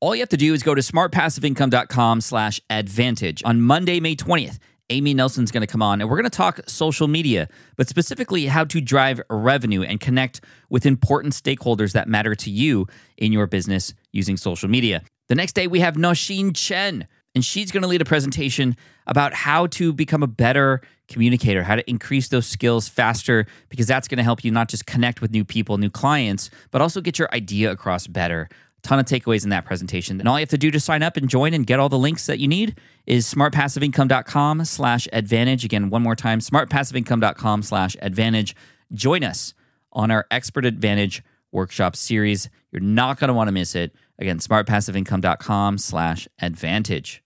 All you have to do is go to smartpassiveincome.com slash advantage. On Monday, May 20th, Amy Nelson's going to come on and we're going to talk social media, but specifically how to drive revenue and connect with important stakeholders that matter to you in your business using social media. The next day, we have Nosheen Chen, and she's going to lead a presentation about how to become a better communicator, how to increase those skills faster, because that's going to help you not just connect with new people, new clients, but also get your idea across better ton of takeaways in that presentation. And all you have to do to sign up and join and get all the links that you need is smartpassiveincome.com slash advantage. Again, one more time, smartpassiveincome.com slash advantage. Join us on our Expert Advantage workshop series. You're not going to want to miss it. Again, smartpassiveincome.com slash advantage.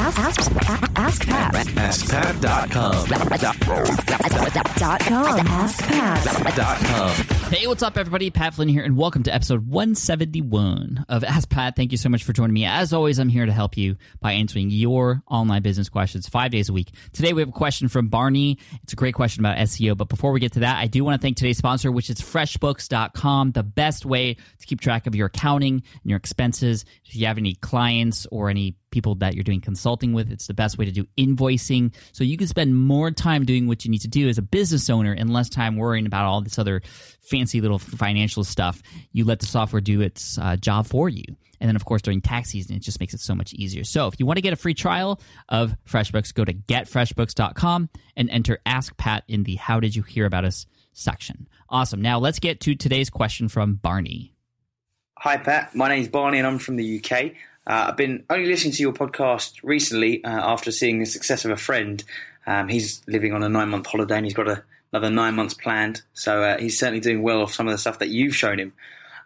Ask, ask, ask Pat. AskPat.com. Dot com. Hey, what's up, everybody? Pat Flynn here, and welcome to episode 171 of Ask Pat. Thank you so much for joining me. As always, I'm here to help you by answering your online business questions five days a week. Today, we have a question from Barney. It's a great question about SEO, but before we get to that, I do want to thank today's sponsor, which is FreshBooks.com, the best way to keep track of your accounting and your expenses. If you have any clients or any people that you're doing consulting with. It's the best way to do invoicing. So you can spend more time doing what you need to do as a business owner and less time worrying about all this other fancy little financial stuff. You let the software do its uh, job for you. And then, of course, during tax season, it just makes it so much easier. So, if you want to get a free trial of FreshBooks, go to getfreshbooks.com and enter Ask Pat in the How Did You Hear About Us section. Awesome. Now, let's get to today's question from Barney. Hi, Pat. My name's Barney and I'm from the UK. Uh, I've been only listening to your podcast recently uh, after seeing the success of a friend. Um, he's living on a nine month holiday and he's got a, another nine months planned. So uh, he's certainly doing well off some of the stuff that you've shown him.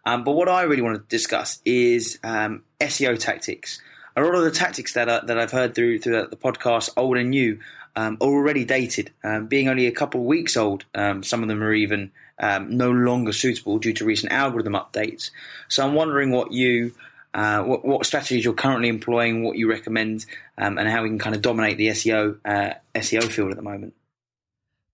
Um, but what I really want to discuss is um, SEO tactics. A lot of the tactics that, that I've heard through, through the podcast, old and new, um, are already dated. Um, being only a couple of weeks old, um, some of them are even um, no longer suitable due to recent algorithm updates. So I'm wondering what you uh, what, what, strategies you're currently employing, what you recommend, um, and how we can kind of dominate the SEO uh, SEO field at the moment.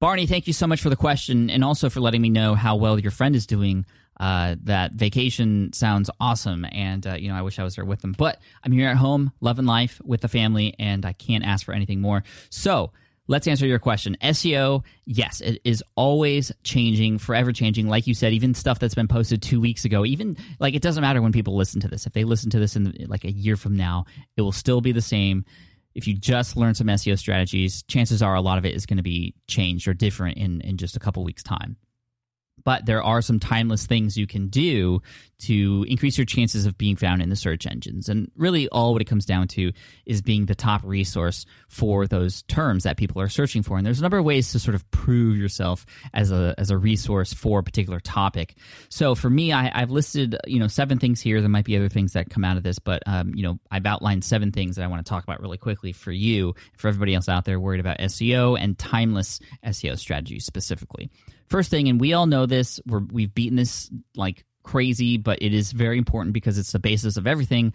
Barney, thank you so much for the question and also for letting me know how well your friend is doing. Uh, that vacation sounds awesome, and uh, you know I wish I was there with them. But I'm here at home, loving life with the family, and I can't ask for anything more. So let's answer your question. SEO, yes, it is always changing, forever changing. Like you said, even stuff that's been posted two weeks ago, even like it doesn't matter when people listen to this. If they listen to this in like a year from now, it will still be the same. If you just learn some SEO strategies, chances are a lot of it is going to be changed or different in, in just a couple weeks' time but there are some timeless things you can do to increase your chances of being found in the search engines. And really, all what it comes down to is being the top resource for those terms that people are searching for. And there's a number of ways to sort of prove yourself as a as a resource for a particular topic. So for me, I, have listed you know seven things here. There might be other things that come out of this, but um, you know I've outlined seven things that I want to talk about really quickly for you, for everybody else out there worried about SEO and timeless SEO strategies specifically. First thing, and we all know this, we're, we've beaten this like crazy, but it is very important because it's the basis of everything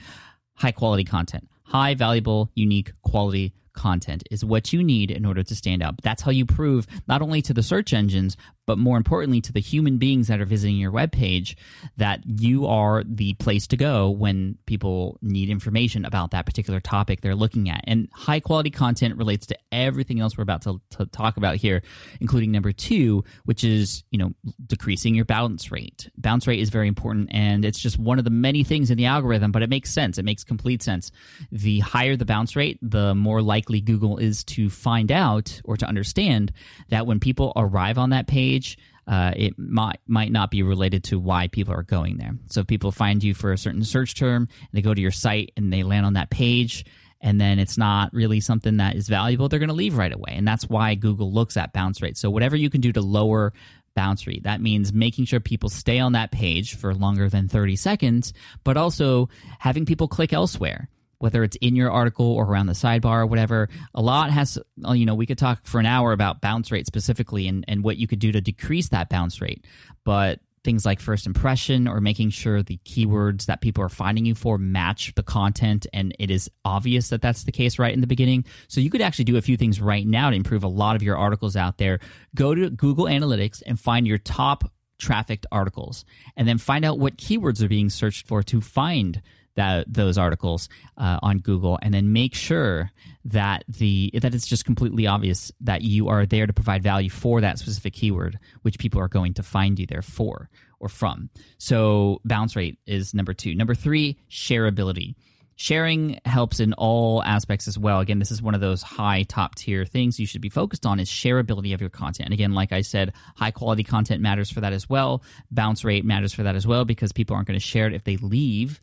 high quality content. High, valuable, unique, quality content is what you need in order to stand out. That's how you prove not only to the search engines, but more importantly to the human beings that are visiting your webpage that you are the place to go when people need information about that particular topic they're looking at. And high quality content relates to everything else we're about to, to talk about here, including number two, which is, you know, decreasing your bounce rate. Bounce rate is very important and it's just one of the many things in the algorithm, but it makes sense. It makes complete sense. The higher the bounce rate, the more likely Google is to find out or to understand that when people arrive on that page, page, uh, it might might not be related to why people are going there. So if people find you for a certain search term, they go to your site and they land on that page, and then it's not really something that is valuable, they're going to leave right away. And that's why Google looks at bounce rate. So whatever you can do to lower bounce rate, that means making sure people stay on that page for longer than 30 seconds, but also having people click elsewhere whether it's in your article or around the sidebar or whatever. A lot has, uh, you know, we could talk for an hour about bounce rate specifically and, and what you could do to decrease that bounce rate. But things like first impression or making sure the keywords that people are finding you for match the content and it is obvious that that's the case right in the beginning. So you could actually do a few things right now to improve a lot of your articles out there. Go to Google Analytics and find your top trafficked articles and then find out what keywords are being searched for to find that those articles uh, on Google, and then make sure that the that it's just completely obvious that you are there to provide value for that specific keyword, which people are going to find you there for or from. So bounce rate is number two. Number three, shareability. Sharing helps in all aspects as well. Again, this is one of those high top tier things you should be focused on is shareability of your content. And again, like I said, high quality content matters for that as well. Bounce rate matters for that as well because people aren't going to share it if they leave.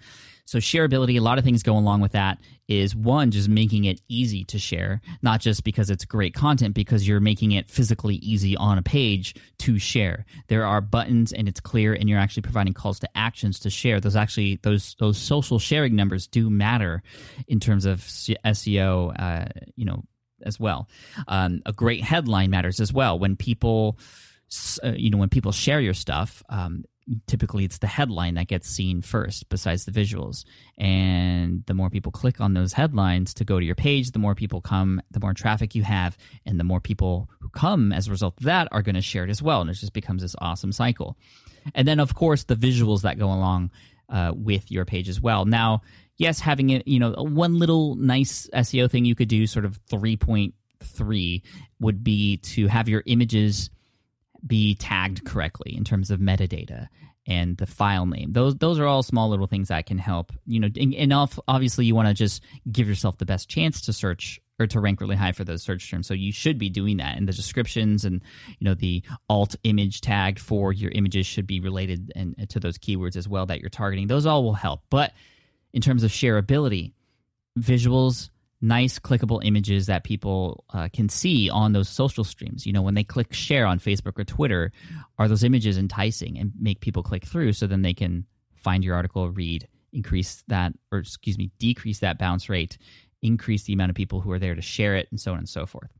So shareability, a lot of things go along with that is one, just making it easy to share, not just because it's great content, because you're making it physically easy on a page to share. There are buttons and it's clear and you're actually providing calls to actions to share. Those actually, those, those social sharing numbers do matter in terms of SEO, uh, you know, as well. Um, a great headline matters as well. When people, uh, you know, when people share your stuff, um, typically it's the headline that gets seen first besides the visuals. And the more people click on those headlines to go to your page the more people come the more traffic you have and the more people who come as a result of that are going to share it as well and it just becomes this awesome cycle. And then of course the visuals that go along uh, with your page as well. Now yes having it you know one little nice seo thing you could do sort of 3.3 would be to have your images be tagged correctly in terms of metadata and the file name. Those those are all small little things that can help. You know, and obviously you want to just give yourself the best chance to search or to rank really high for those search terms. So you should be doing that. And the descriptions and you know the alt image tag for your images should be related and to those keywords as well that you're targeting. Those all will help. But in terms of shareability, visuals nice clickable images that people uh, can see on those social streams. You know, when they click share on Facebook or Twitter, are those images enticing and make people click through so then they can find your article, read, increase that, or excuse me, decrease that bounce rate, increase the amount of people who are there to share it, and so on and so forth.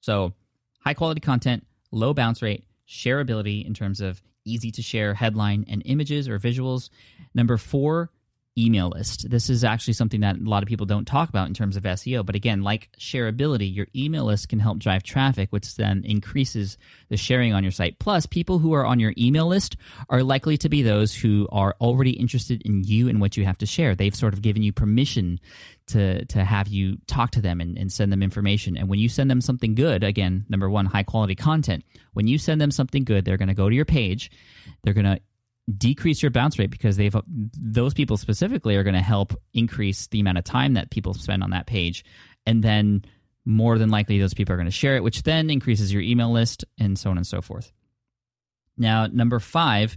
So, high quality content, low bounce rate, shareability in terms of easy to share headline and images or visuals. Number four, email list. This is actually something that a lot of people don't talk about in terms of SEO. But again, like shareability, your email list can help drive traffic, which then increases the sharing on your site. Plus, people who are on your email list are likely to be those who are already interested in you and what you have to share. They've sort of given you permission to to have you talk to them and, and send them information. And when you send them something good, again, number one, high quality content. When you send them something good, they're going to go to your page. They're going to decrease your bounce rate because they've those people specifically are going to help increase the amount of time that people spend on that page and then more than likely those people are going to share it which then increases your email list and so on and so forth now number 5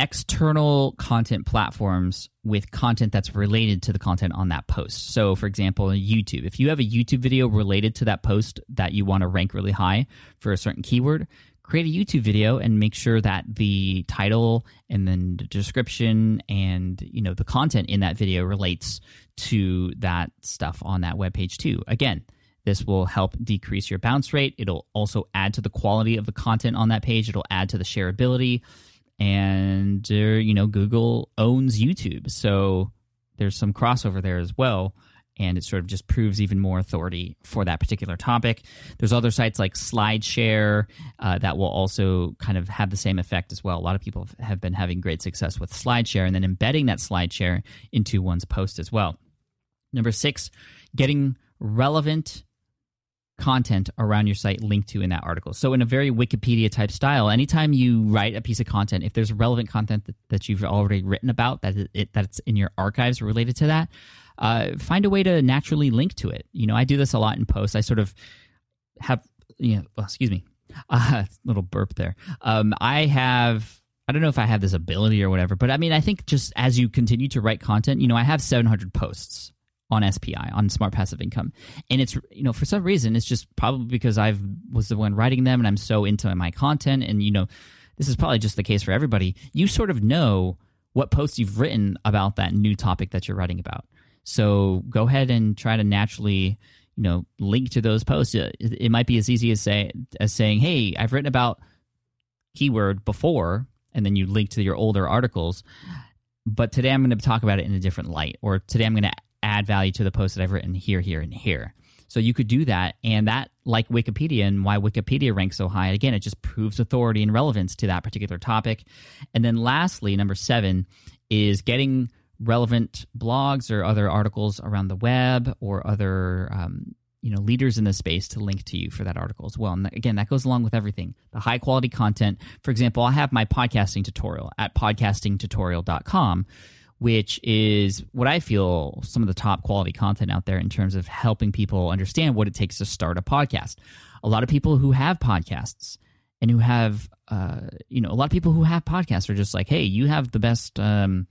external content platforms with content that's related to the content on that post. So, for example, YouTube. If you have a YouTube video related to that post that you want to rank really high for a certain keyword, create a YouTube video and make sure that the title and then the description and you know the content in that video relates to that stuff on that web page too. Again, this will help decrease your bounce rate. It'll also add to the quality of the content on that page. It'll add to the shareability. And uh, you know, Google owns YouTube, so there's some crossover there as well and it sort of just proves even more authority for that particular topic. There's other sites like SlideShare uh, that will also kind of have the same effect as well. A lot of people have been having great success with SlideShare and then embedding that SlideShare into one's post as well. Number six, getting relevant content around your site linked to in that article. So, in a very Wikipedia type style, anytime you write a piece of content, if there's relevant content that, that you've already written about that it, that's in your archives related to that, uh, find a way to naturally link to it. You know, I do this a lot in posts. I sort of have, you know, well, excuse me, uh, little burp there. Um, I have. I don't know if I have this ability or whatever, but I mean, I think just as you continue to write content, you know, I have 700 posts on SPI on Smart Passive Income, and it's you know for some reason it's just probably because I've was the one writing them and I'm so into my content, and you know, this is probably just the case for everybody. You sort of know what posts you've written about that new topic that you're writing about. So go ahead and try to naturally, you know, link to those posts. It, it might be as easy as say as saying, "Hey, I've written about keyword before," and then you link to your older articles. But today I'm going to talk about it in a different light, or today I'm going to add value to the post that I've written here, here, and here. So you could do that, and that, like Wikipedia, and why Wikipedia ranks so high. Again, it just proves authority and relevance to that particular topic. And then, lastly, number seven is getting relevant blogs or other articles around the web or other um, you know leaders in the space to link to you for that article as well and again that goes along with everything the high quality content for example i have my podcasting tutorial at podcastingtutorial.com which is what i feel some of the top quality content out there in terms of helping people understand what it takes to start a podcast a lot of people who have podcasts and who have uh, you know a lot of people who have podcasts are just like hey you have the best um,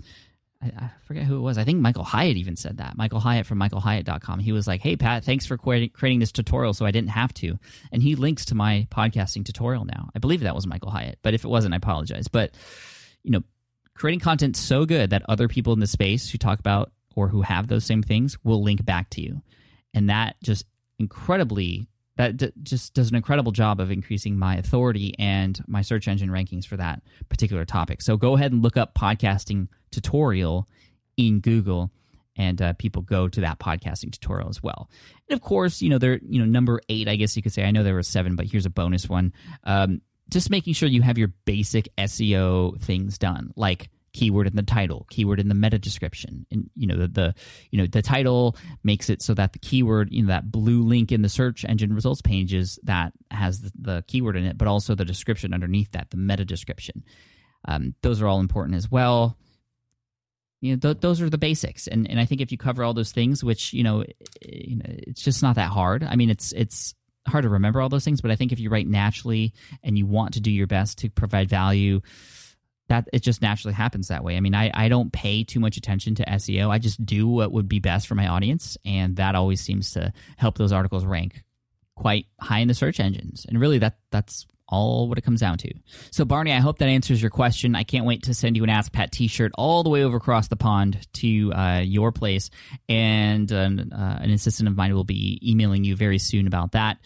I, I forget who it was. I think Michael Hyatt even said that. Michael Hyatt from michaelhyatt.com. He was like, Hey, Pat, thanks for creating this tutorial so I didn't have to. And he links to my podcasting tutorial now. I believe that was Michael Hyatt, but if it wasn't, I apologize. But, you know, creating content so good that other people in the space who talk about or who have those same things will link back to you. And that just incredibly that d- just does an incredible job of increasing my authority and my search engine rankings for that particular topic. So go ahead and look up podcasting tutorial in Google, and uh, people go to that podcasting tutorial as well. And of course, you know they're you know number eight, I guess you could say. I know there were seven, but here's a bonus one. Um, just making sure you have your basic SEO things done, like keyword in the title, keyword in the meta description. And you know the, the you know the title makes it so that the keyword, you know that blue link in the search engine results pages that has the, the keyword in it, but also the description underneath that, the meta description. Um, those are all important as well. You know, th- those are the basics, and and I think if you cover all those things, which you know, you know, it's just not that hard. I mean, it's it's hard to remember all those things, but I think if you write naturally and you want to do your best to provide value, that it just naturally happens that way. I mean, I, I don't pay too much attention to SEO. I just do what would be best for my audience, and that always seems to help those articles rank quite high in the search engines. And really, that that's all what it comes down to. So, Barney, I hope that answers your question. I can't wait to send you an Ask Pat T-shirt all the way over across the pond to uh, your place, and uh, an assistant of mine will be emailing you very soon about that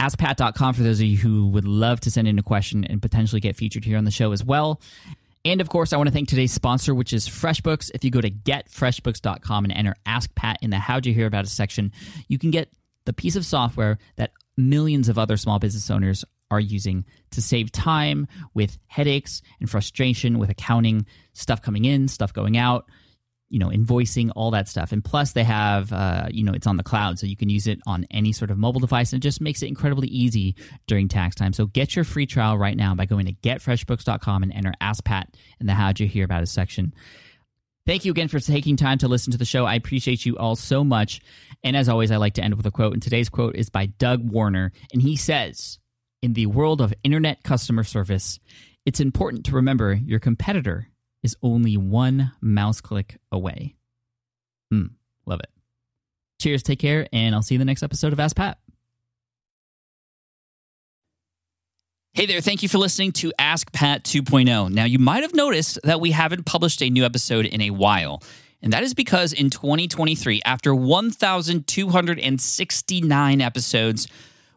askpat.com for those of you who would love to send in a question and potentially get featured here on the show as well. And of course, I want to thank today's sponsor, which is FreshBooks. If you go to getfreshbooks.com and enter Ask Pat in the How'd You Hear About Us section, you can get the piece of software that millions of other small business owners are using to save time with headaches and frustration with accounting, stuff coming in, stuff going out you know invoicing all that stuff. And plus they have uh, you know it's on the cloud so you can use it on any sort of mobile device and it just makes it incredibly easy during tax time. So get your free trial right now by going to getfreshbooks.com and enter ask pat in the how'd you hear about it section. Thank you again for taking time to listen to the show. I appreciate you all so much. And as always i like to end with a quote and today's quote is by doug warner and he says in the world of internet customer service it's important to remember your competitor is only one mouse click away. Hmm, love it. Cheers, take care, and I'll see you in the next episode of Ask Pat. Hey there, thank you for listening to Ask Pat 2.0. Now, you might have noticed that we haven't published a new episode in a while. And that is because in 2023, after 1,269 episodes,